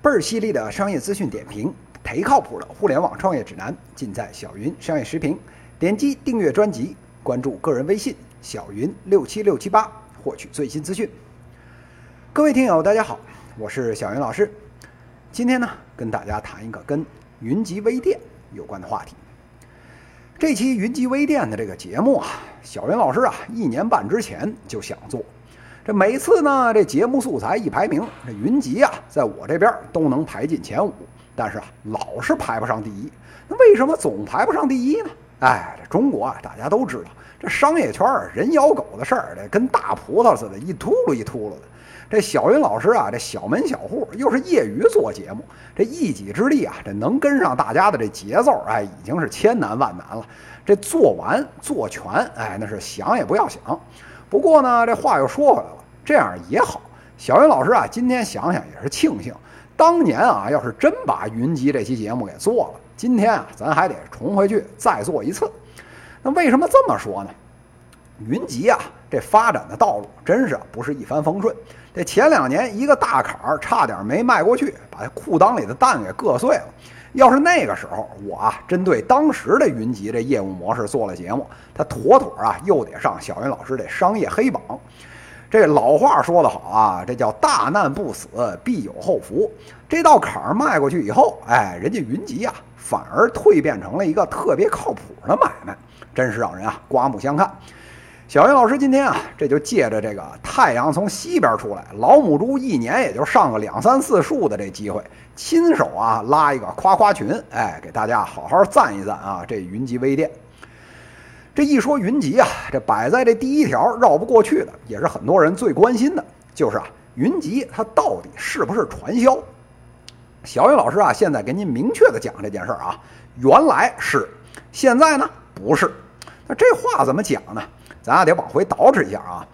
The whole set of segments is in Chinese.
倍儿犀利的商业资讯点评，忒靠谱的互联网创业指南，尽在小云商业时评。点击订阅专辑，关注个人微信小云六七六七八，获取最新资讯。各位听友，大家好，我是小云老师。今天呢，跟大家谈一个跟云集微店有关的话题。这期云集微店的这个节目啊，小云老师啊，一年半之前就想做。这每次呢，这节目素材一排名，这云集啊，在我这边都能排进前五，但是啊，老是排不上第一。那为什么总排不上第一呢？哎，这中国啊，大家都知道，这商业圈人咬狗的事儿，这跟大葡萄似的，一秃噜一秃噜的。这小云老师啊，这小门小户，又是业余做节目，这一己之力啊，这能跟上大家的这节奏，哎，已经是千难万难了。这做完做全，哎，那是想也不要想。不过呢，这话又说回来了。这样也好，小云老师啊，今天想想也是庆幸，当年啊，要是真把云集这期节目给做了，今天啊，咱还得重回去再做一次。那为什么这么说呢？云集啊，这发展的道路真是不是一帆风顺。这前两年一个大坎儿，差点没迈过去，把裤裆里的蛋给硌碎了。要是那个时候我啊，针对当时的云集这业务模式做了节目，他妥妥啊，又得上小云老师这商业黑榜。这老话说得好啊，这叫大难不死，必有后福。这道坎儿迈过去以后，哎，人家云集啊，反而蜕变成了一个特别靠谱的买卖，真是让人啊刮目相看。小云老师今天啊，这就借着这个太阳从西边出来，老母猪一年也就上个两三四树的这机会，亲手啊拉一个夸夸群，哎，给大家好好赞一赞啊，这云集微店。这一说云集啊，这摆在这第一条绕不过去的，也是很多人最关心的，就是啊，云集它到底是不是传销？小雨老师啊，现在给您明确的讲这件事儿啊，原来是，现在呢不是。那这话怎么讲呢？咱俩得往回倒饬一下啊。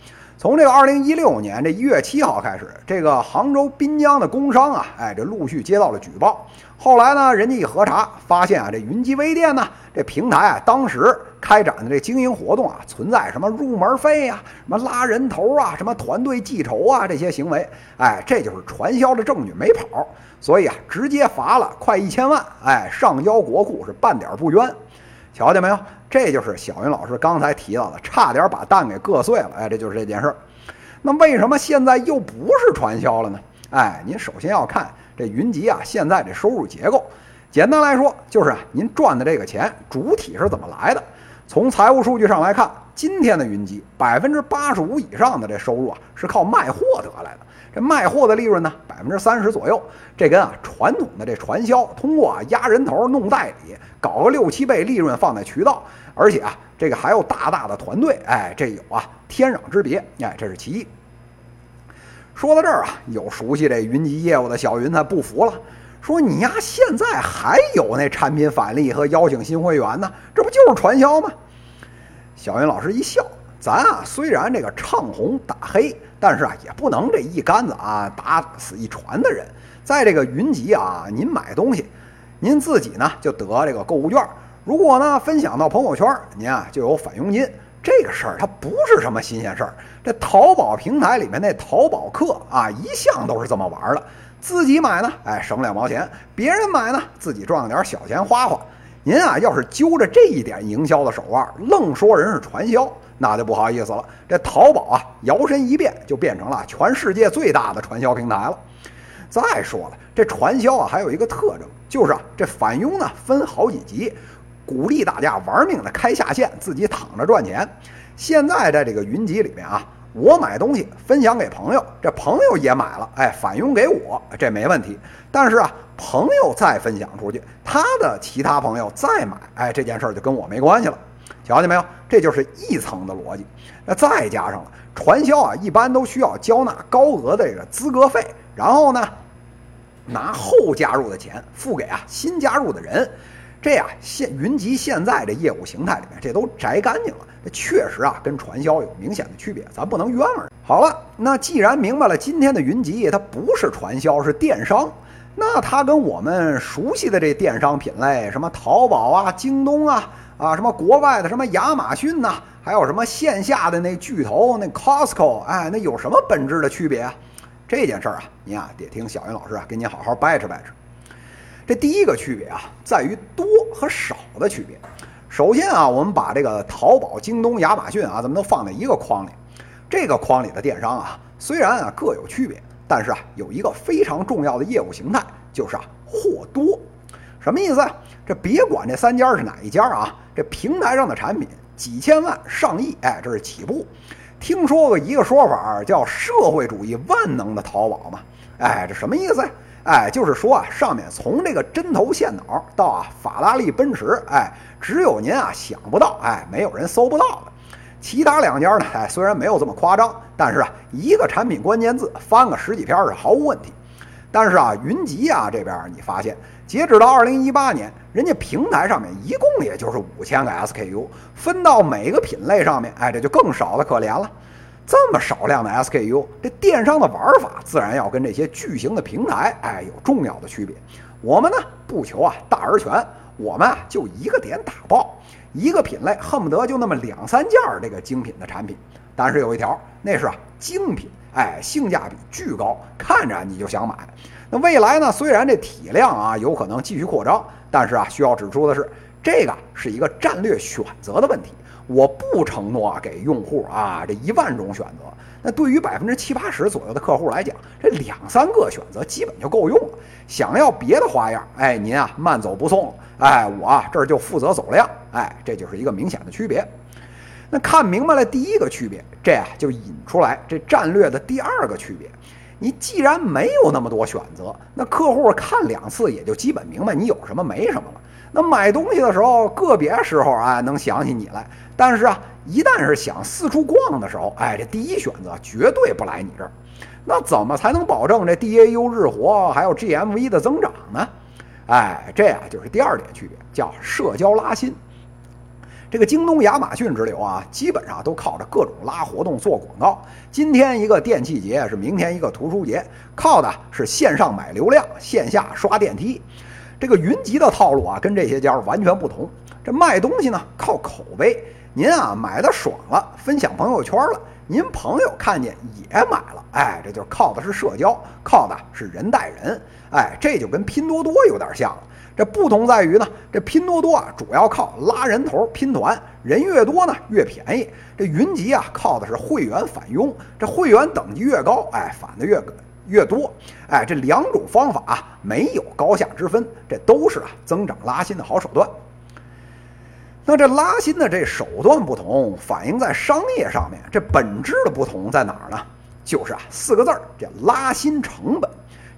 从这个二零一六年这一月七号开始，这个杭州滨江的工商啊，哎，这陆续接到了举报。后来呢，人家一核查，发现啊，这云集微店呢，这平台啊，当时开展的这经营活动啊，存在什么入门费呀、什么拉人头啊、什么团队记仇啊这些行为，哎，这就是传销的证据没跑，所以啊，直接罚了快一千万，哎，上交国库是半点不冤。瞧见没有？这就是小云老师刚才提到的，差点把蛋给硌碎了。哎，这就是这件事儿。那为什么现在又不是传销了呢？哎，您首先要看这云集啊，现在这收入结构。简单来说，就是啊，您赚的这个钱主体是怎么来的？从财务数据上来看，今天的云集百分之八十五以上的这收入啊，是靠卖货得来的。这卖货的利润呢，百分之三十左右。这跟啊传统的这传销，通过啊压人头、弄代理，搞个六七倍利润放在渠道，而且啊这个还有大大的团队，哎，这有啊天壤之别。哎，这是其一。说到这儿啊，有熟悉这云集业务的小云他不服了，说你丫现在还有那产品返利和邀请新会员呢，这不就是传销吗？小云老师一笑，咱啊虽然这个唱红打黑，但是啊也不能这一竿子啊打死一船的人。在这个云集啊，您买东西，您自己呢就得这个购物券，如果呢分享到朋友圈，您啊就有返佣金。这个事儿它不是什么新鲜事儿，这淘宝平台里面那淘宝客啊，一向都是这么玩的。自己买呢，哎，省两毛钱；别人买呢，自己赚了点小钱花花。您啊，要是揪着这一点营销的手腕，愣说人是传销，那就不好意思了。这淘宝啊，摇身一变就变成了全世界最大的传销平台了。再说了，这传销啊，还有一个特征，就是啊，这返佣呢分好几级。鼓励大家玩命的开下线，自己躺着赚钱。现在在这个云集里面啊，我买东西分享给朋友，这朋友也买了，哎，返佣给我，这没问题。但是啊，朋友再分享出去，他的其他朋友再买，哎，这件事儿就跟我没关系了。瞧见没有？这就是一层的逻辑。那再加上了传销啊，一般都需要交纳高额的这个资格费，然后呢，拿后加入的钱付给啊新加入的人。这呀，现云集现在这业务形态里面，这都摘干净了。这确实啊，跟传销有明显的区别，咱不能冤枉。好了，那既然明白了，今天的云集它不是传销，是电商，那它跟我们熟悉的这电商品类，什么淘宝啊、京东啊，啊什么国外的什么亚马逊呐，还有什么线下的那巨头那 Costco，哎，那有什么本质的区别啊？这件事儿啊，您啊得听小云老师啊给您好好掰扯掰扯。这第一个区别啊，在于多和少的区别。首先啊，我们把这个淘宝、京东、亚马逊啊，咱们都放在一个框里。这个框里的电商啊，虽然啊各有区别，但是啊有一个非常重要的业务形态，就是啊货多。什么意思？这别管这三家是哪一家啊，这平台上的产品几千万、上亿，哎，这是起步。听说过一个说法叫“社会主义万能的淘宝”吗？哎，这什么意思？哎，就是说啊，上面从这个针头线脑到啊法拉利、奔驰，哎，只有您啊想不到，哎，没有人搜不到的。其他两家呢，哎，虽然没有这么夸张，但是啊，一个产品关键字翻个十几篇是毫无问题。但是啊，云集啊这边你发现，截止到二零一八年，人家平台上面一共也就是五千个 SKU，分到每个品类上面，哎，这就更少的可怜了。这么少量的 SKU，这电商的玩法自然要跟这些巨型的平台，哎，有重要的区别。我们呢不求啊大而全，我们啊就一个点打爆，一个品类恨不得就那么两三件儿这个精品的产品。但是有一条，那是啊精品，哎，性价比巨高，看着你就想买。那未来呢，虽然这体量啊有可能继续扩张，但是啊需要指出的是，这个是一个战略选择的问题。我不承诺啊给用户啊这一万种选择，那对于百分之七八十左右的客户来讲，这两三个选择基本就够用了。想要别的花样，哎，您啊慢走不送，哎，我啊这儿就负责走量，哎，这就是一个明显的区别。那看明白了第一个区别，这啊就引出来这战略的第二个区别。你既然没有那么多选择，那客户看两次也就基本明白你有什么没什么了。那买东西的时候，个别时候啊能想起你来。但是啊，一旦是想四处逛的时候，哎，这第一选择绝对不来你这儿。那怎么才能保证这 DAU 日活还有 GMV 的增长呢？哎，这啊就是第二点区别，叫社交拉新。这个京东、亚马逊之流啊，基本上都靠着各种拉活动做广告。今天一个电器节是明天一个图书节，靠的是线上买流量，线下刷电梯。这个云集的套路啊，跟这些家完全不同。这卖东西呢，靠口碑。您啊买的爽了，分享朋友圈了，您朋友看见也买了，哎，这就靠的是社交，靠的是人带人，哎，这就跟拼多多有点像了。这不同在于呢，这拼多多啊主要靠拉人头拼团，人越多呢越便宜。这云集啊靠的是会员返佣，这会员等级越高，哎，返的越越多，哎，这两种方法啊没有高下之分，这都是啊增长拉新的好手段。那这拉新的这手段不同，反映在商业上面，这本质的不同在哪儿呢？就是啊，四个字儿，叫拉新成本。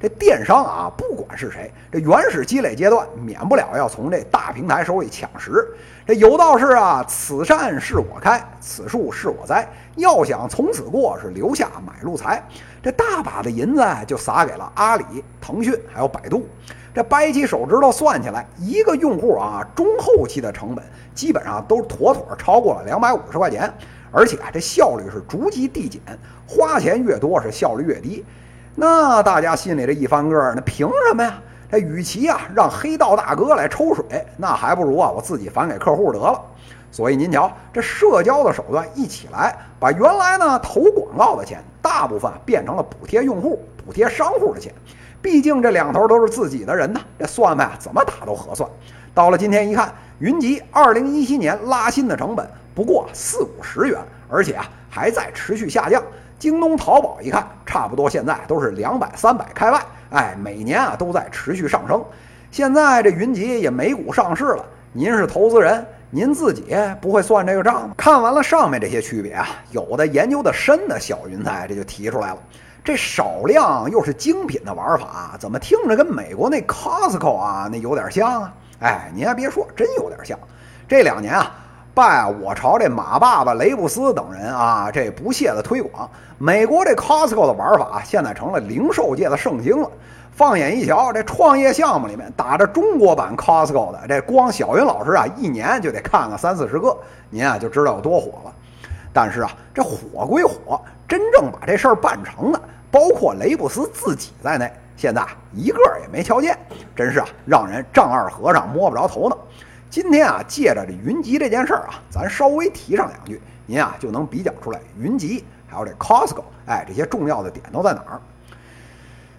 这电商啊，不管是谁，这原始积累阶段，免不了要从这大平台手里抢食。这有道是啊，此山是我开，此树是我栽。要想从此过，是留下买路财。这大把的银子就撒给了阿里、腾讯还有百度。这掰起手指头算起来，一个用户啊，中后期的成本基本上都妥妥超过了两百五十块钱，而且啊这效率是逐级递减，花钱越多是效率越低。那大家心里这一翻个儿，那凭什么呀？这与其啊让黑道大哥来抽水，那还不如啊我自己返给客户得了。所以您瞧，这社交的手段一起来，把原来呢投广告的钱，大部分变成了补贴用户、补贴商户的钱。毕竟这两头都是自己的人呢，这算盘啊怎么打都合算。到了今天一看，云集二零一七年拉新的成本不过四五十元，而且啊还在持续下降。京东、淘宝一看，差不多现在都是两百、三百开外，哎，每年啊都在持续上升。现在这云集也美股上市了，您是投资人，您自己不会算这个账吗？看完了上面这些区别啊，有的研究的深的小云彩这就提出来了。这少量又是精品的玩法，怎么听着跟美国那 Costco 啊那有点像啊？哎，您还别说，真有点像。这两年啊，拜我朝这马爸爸雷布斯等人啊这不懈的推广，美国这 Costco 的玩法现在成了零售界的圣经了。放眼一瞧，这创业项目里面打着中国版 Costco 的，这光小云老师啊一年就得看个三四十个，您啊就知道有多火了。但是啊，这火归火，真正把这事儿办成的。包括雷布斯自己在内，现在一个也没瞧见，真是啊，让人丈二和尚摸不着头脑。今天啊，借着这云集这件事儿啊，咱稍微提上两句，您啊就能比较出来云集还有这 Costco，哎，这些重要的点都在哪儿。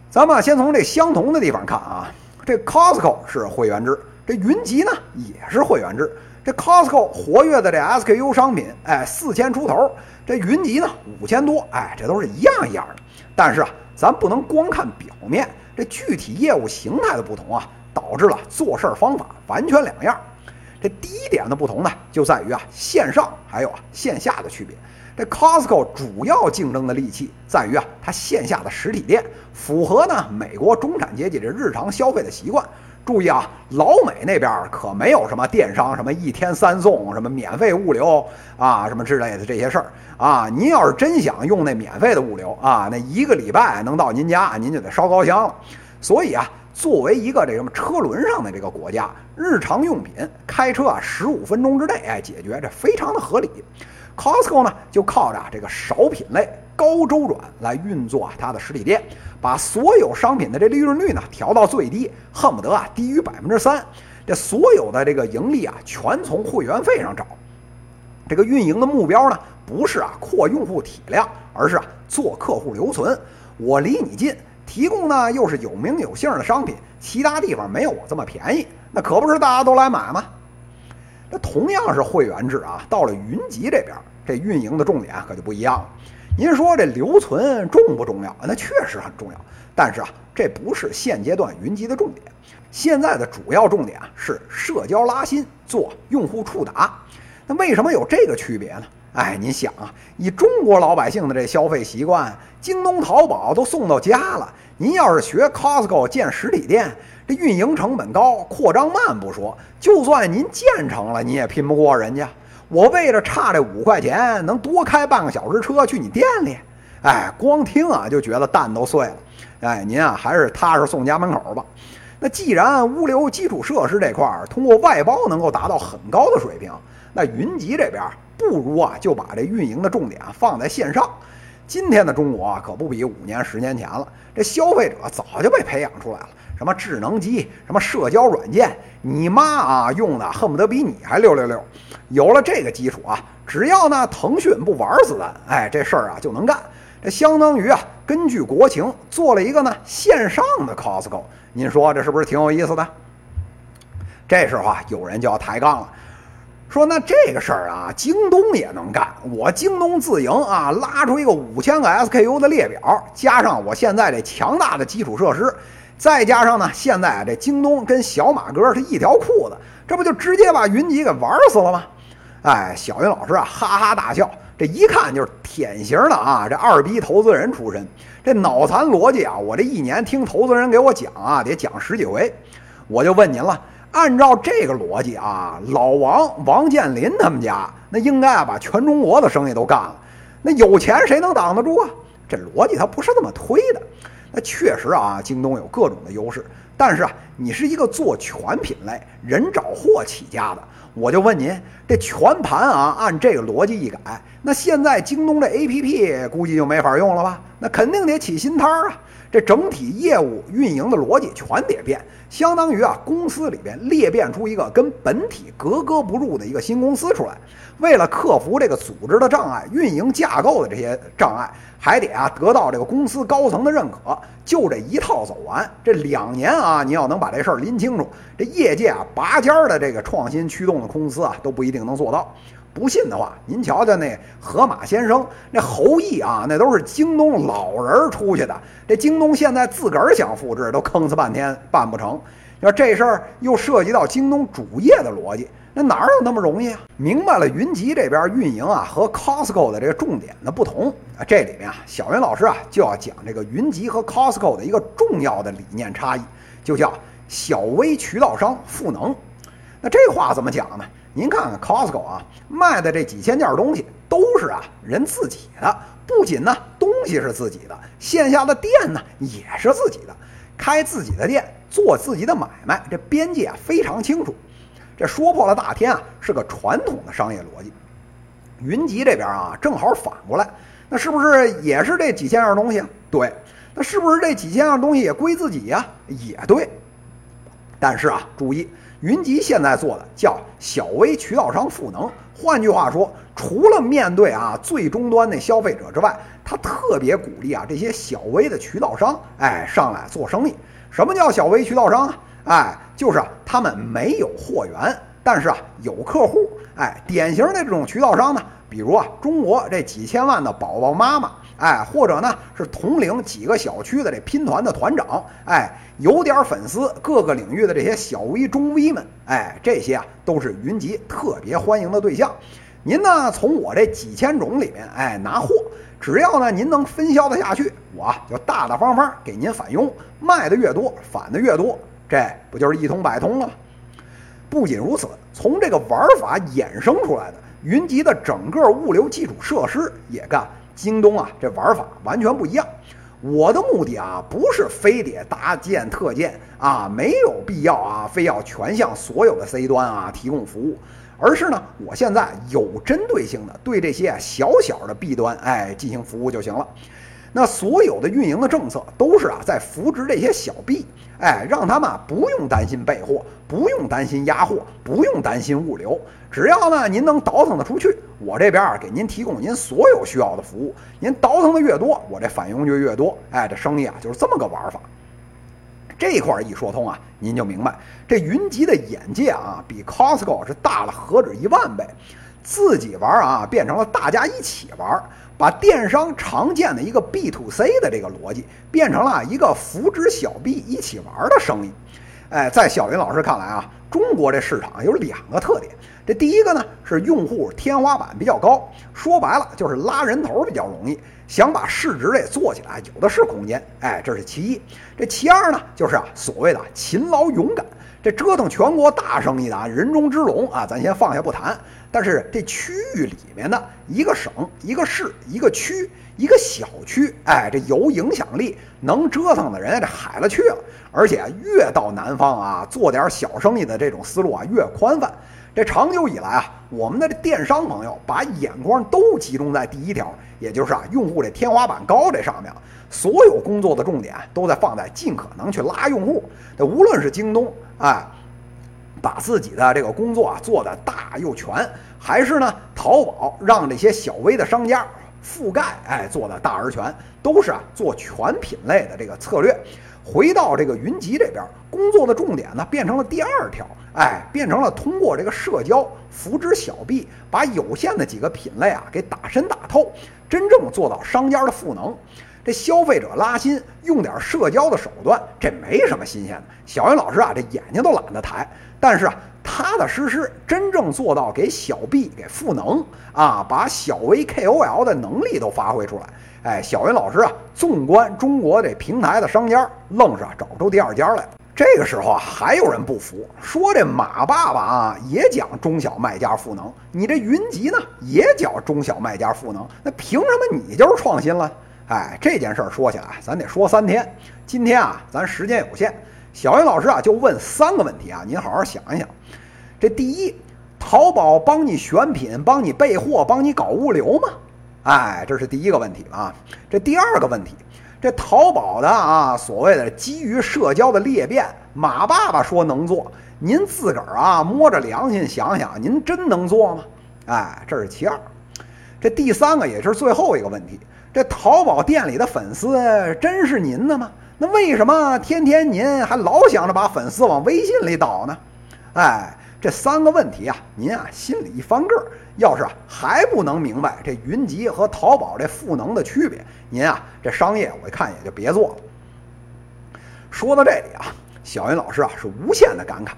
咱们啊先从这相同的地方看啊，这 Costco 是会员制，这云集呢也是会员制。这 Costco 活跃的这 SKU 商品，哎，四千出头，这云集呢五千多，哎，这都是一样一样的。但是啊，咱不能光看表面，这具体业务形态的不同啊，导致了做事儿方法完全两样。这第一点的不同呢，就在于啊线上还有啊线下的区别。这 Costco 主要竞争的利器在于啊它线下的实体店，符合呢美国中产阶级这日常消费的习惯。注意啊，老美那边可没有什么电商，什么一天三送，什么免费物流啊，什么之类的这些事儿啊。您要是真想用那免费的物流啊，那一个礼拜能到您家，您就得烧高香了。所以啊。作为一个这什么车轮上的这个国家，日常用品开车啊十五分钟之内哎解决，这非常的合理。Costco 呢就靠着这个少品类高周转来运作啊它的实体店，把所有商品的这利润率呢调到最低，恨不得啊低于百分之三。这所有的这个盈利啊全从会员费上找。这个运营的目标呢不是啊扩用户体量，而是啊做客户留存。我离你近。提供呢又是有名有姓的商品，其他地方没有我这么便宜，那可不是大家都来买吗？那同样是会员制啊，到了云集这边，这运营的重点可就不一样了。您说这留存重不重要？那确实很重要，但是啊，这不是现阶段云集的重点。现在的主要重点啊是社交拉新，做用户触达。那为什么有这个区别呢？哎，您想啊，以中国老百姓的这消费习惯，京东、淘宝都送到家了。您要是学 Costco 建实体店，这运营成本高，扩张慢不说，就算您建成了，你也拼不过人家。我为了差这五块钱，能多开半个小时车去你店里？哎，光听啊就觉得蛋都碎了。哎，您啊还是踏实送家门口吧。那既然物流基础设施这块儿通过外包能够达到很高的水平，那云集这边。不如啊，就把这运营的重点放在线上。今天的中国啊，可不比五年、十年前了。这消费者早就被培养出来了，什么智能机，什么社交软件，你妈啊用的恨不得比你还六六六。有了这个基础啊，只要呢腾讯不玩死咱，哎，这事儿啊就能干。这相当于啊，根据国情做了一个呢线上的 Costco。您说这是不是挺有意思的？这时候啊，有人就要抬杠了。说那这个事儿啊，京东也能干。我京东自营啊，拉出一个五千个 SKU 的列表，加上我现在这强大的基础设施，再加上呢，现在这京东跟小马哥是一条裤子，这不就直接把云集给玩死了吗？哎，小云老师啊，哈哈大笑，这一看就是典型的啊，这二逼投资人出身，这脑残逻辑啊，我这一年听投资人给我讲啊，得讲十几回。我就问您了。按照这个逻辑啊，老王王健林他们家那应该啊把全中国的生意都干了，那有钱谁能挡得住啊？这逻辑它不是这么推的。那确实啊，京东有各种的优势，但是啊，你是一个做全品类、人找货起家的，我就问您，这全盘啊按这个逻辑一改，那现在京东这 APP 估计就没法用了吧？那肯定得起新摊儿啊。这整体业务运营的逻辑全得变，相当于啊，公司里边裂变出一个跟本体格格不入的一个新公司出来。为了克服这个组织的障碍、运营架构的这些障碍，还得啊得到这个公司高层的认可。就这一套走完，这两年啊，你要能把这事儿拎清楚，这业界啊拔尖儿的这个创新驱动的公司啊，都不一定能做到。不信的话，您瞧瞧那河马先生那侯毅啊，那都是京东老人出去的。这京东现在自个儿想复制，都吭哧半天办不成。要这事儿又涉及到京东主业的逻辑，那哪有那么容易啊？明白了，云集这边运营啊和 Costco 的这个重点的不同啊，这里面啊，小云老师啊就要讲这个云集和 Costco 的一个重要的理念差异，就叫小微渠道商赋能。那这话怎么讲呢？您看看 Costco 啊，卖的这几千件东西都是啊人自己的，不仅呢东西是自己的，线下的店呢也是自己的，开自己的店做自己的买卖，这边界啊非常清楚。这说破了大天啊，是个传统的商业逻辑。云集这边啊正好反过来，那是不是也是这几千样东西？对，那是不是这几千样东西也归自己呀？也对。但是啊，注意。云集现在做的叫小微渠道商赋能，换句话说，除了面对啊最终端的消费者之外，他特别鼓励啊这些小微的渠道商，哎上来做生意。什么叫小微渠道商啊？哎，就是啊他们没有货源，但是啊有客户。哎，典型的这种渠道商呢，比如啊中国这几千万的宝宝妈妈，哎，或者呢是统领几个小区的这拼团的团长，哎。有点粉丝，各个领域的这些小 V、中 V 们，哎，这些啊都是云集特别欢迎的对象。您呢从我这几千种里面，哎，拿货，只要呢您能分销的下去，我就大大方方给您返佣，卖的越多，返的越多，这不就是一通百通了吗？不仅如此，从这个玩法衍生出来的云集的整个物流基础设施也干京东啊这玩法完全不一样。我的目的啊，不是非得搭建特建啊，没有必要啊，非要全向所有的 C 端啊提供服务，而是呢，我现在有针对性的对这些小小的 B 端哎进行服务就行了。那所有的运营的政策都是啊，在扶植这些小 B，哎，让他们不用担心备货，不用担心压货，不用担心物流，只要呢您能倒腾得出去，我这边啊给您提供您所有需要的服务，您倒腾的越多，我这返佣就越多，哎，这生意啊就是这么个玩法。这块一说通啊，您就明白这云集的眼界啊，比 Costco 是大了何止一万倍，自己玩啊变成了大家一起玩。把电商常见的一个 B to C 的这个逻辑，变成了一个扶植小 B 一起玩的生意。哎，在小林老师看来啊，中国这市场有两个特点。这第一个呢是用户天花板比较高，说白了就是拉人头比较容易，想把市值这做起来有的是空间。哎，这是其一。这其二呢就是啊所谓的勤劳勇敢。这折腾全国大生意的啊，人中之龙啊，咱先放下不谈。但是这区域里面的一个省、一个市、一个区、一个小区，哎，这有影响力、能折腾的人这海了去了。而且越到南方啊，做点小生意的这种思路啊越宽泛。这长久以来啊，我们的电商朋友把眼光都集中在第一条，也就是啊用户这天花板高这上面。所有工作的重点都在放在尽可能去拉用户。这无论是京东。哎，把自己的这个工作啊做得大又全，还是呢淘宝让这些小微的商家覆盖，哎，做的大而全，都是啊做全品类的这个策略。回到这个云集这边，工作的重点呢变成了第二条，哎，变成了通过这个社交扶植小 B，把有限的几个品类啊给打深打透，真正做到商家的赋能。这消费者拉新用点社交的手段，这没什么新鲜的。小云老师啊，这眼睛都懒得抬。但是啊，踏踏实实真正做到给小 B 给赋能啊，把小微 KOL 的能力都发挥出来。哎，小云老师啊，纵观中国这平台的商家，愣是啊找不出第二家来。这个时候啊，还有人不服，说这马爸爸啊也讲中小卖家赋能，你这云集呢也讲中小卖家赋能，那凭什么你就是创新了？哎，这件事儿说起来，咱得说三天。今天啊，咱时间有限，小云老师啊就问三个问题啊，您好好想一想。这第一，淘宝帮你选品、帮你备货、帮你搞物流吗？哎，这是第一个问题啊。这第二个问题，这淘宝的啊所谓的基于社交的裂变，马爸爸说能做，您自个儿啊摸着良心想想，您真能做吗？哎，这是其二。这第三个也是最后一个问题。这淘宝店里的粉丝真是您的吗？那为什么天天您还老想着把粉丝往微信里导呢？哎，这三个问题啊，您啊心里一翻个儿，要是啊还不能明白这云集和淘宝这赋能的区别，您啊这商业我一看也就别做了。说到这里啊，小云老师啊是无限的感慨。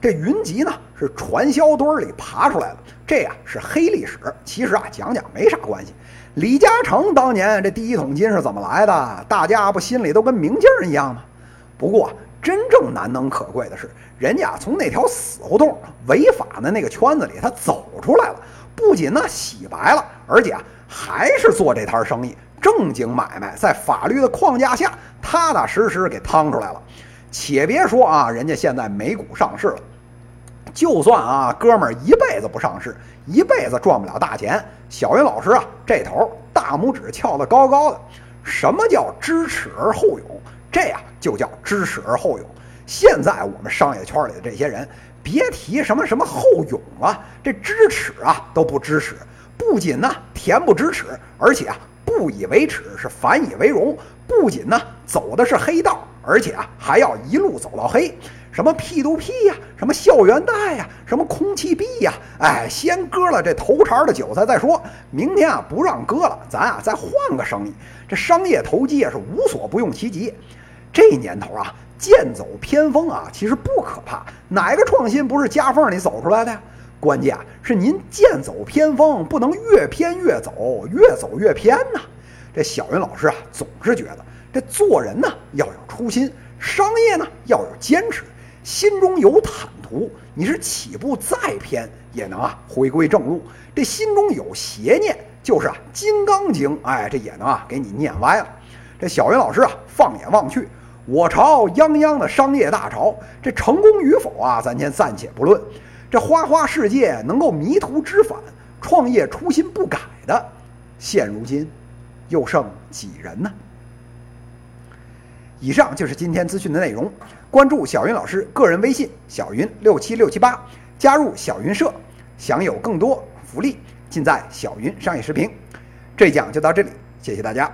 这云集呢是传销堆里爬出来的，这呀是黑历史。其实啊讲讲没啥关系。李嘉诚当年这第一桶金是怎么来的？大家不心里都跟明镜一样吗？不过真正难能可贵的是，人家从那条死胡同、违法的那个圈子里他走出来了，不仅呢洗白了，而且啊还是做这摊生意，正经买卖，在法律的框架下踏踏实实给趟出来了。且别说啊，人家现在美股上市了。就算啊，哥们儿一辈子不上市，一辈子赚不了大钱。小云老师啊，这头大拇指翘得高高的。什么叫知耻而后勇？这呀就叫知耻而后勇。现在我们商业圈里的这些人，别提什么什么后勇啊，这知耻啊都不知耻。不仅呢恬不知耻，而且啊不以为耻，是反以为荣。不仅呢走的是黑道，而且啊还要一路走到黑。什么 P to P 呀，什么校园贷呀，什么空气币呀，哎，先割了这头茬的韭菜再说。明天啊不让割了，咱啊再换个生意。这商业投机啊是无所不用其极。这年头啊，剑走偏锋啊，其实不可怕。哪个创新不是夹缝里走出来的呀？关键啊是您剑走偏锋，不能越偏越走，越走越偏呐。这小云老师啊，总是觉得这做人呢要有初心，商业呢要有坚持，心中有坦途，你是起步再偏也能啊回归正路。这心中有邪念，就是啊《金刚经》，哎，这也能啊给你念歪了。这小云老师啊，放眼望去。我朝泱泱的商业大潮，这成功与否啊，咱先暂且不论。这花花世界能够迷途知返、创业初心不改的，现如今又剩几人呢？以上就是今天资讯的内容。关注小云老师个人微信：小云六七六七八，加入小云社，享有更多福利，尽在小云商业视频。这一讲就到这里，谢谢大家。